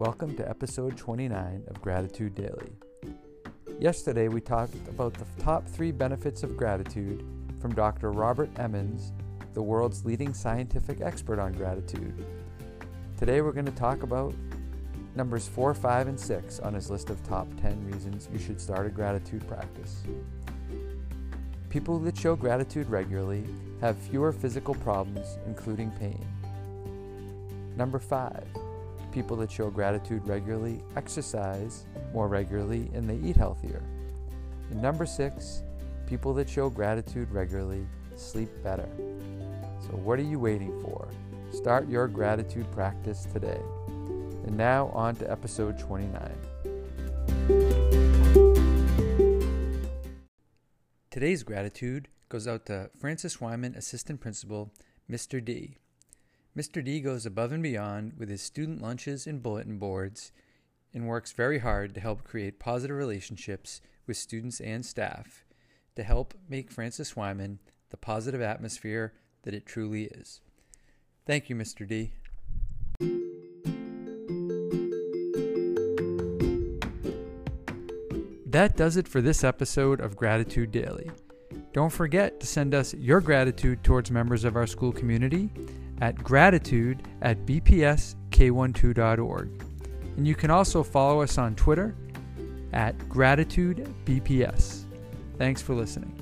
welcome to episode 29 of Gratitude Daily. Yesterday, we talked about the top three benefits of gratitude from Dr. Robert Emmons, the world's leading scientific expert on gratitude. Today, we're going to talk about numbers 4, 5, and 6 on his list of top 10 reasons you should start a gratitude practice. People that show gratitude regularly have fewer physical problems, including pain. Number 5 people that show gratitude regularly exercise more regularly and they eat healthier. And number six, people that show gratitude regularly sleep better. So, what are you waiting for? Start your gratitude practice today. And now, on to episode 29. Today's gratitude goes out to Francis Wyman Assistant Principal, Mr. D. Mr. D goes above and beyond with his student lunches and bulletin boards and works very hard to help create positive relationships with students and staff to help make Francis Wyman the positive atmosphere that it truly is. Thank you, Mr. D. That does it for this episode of Gratitude Daily. Don't forget to send us your gratitude towards members of our school community at gratitude at bpsk12.org. And you can also follow us on Twitter at gratitudebps. Thanks for listening.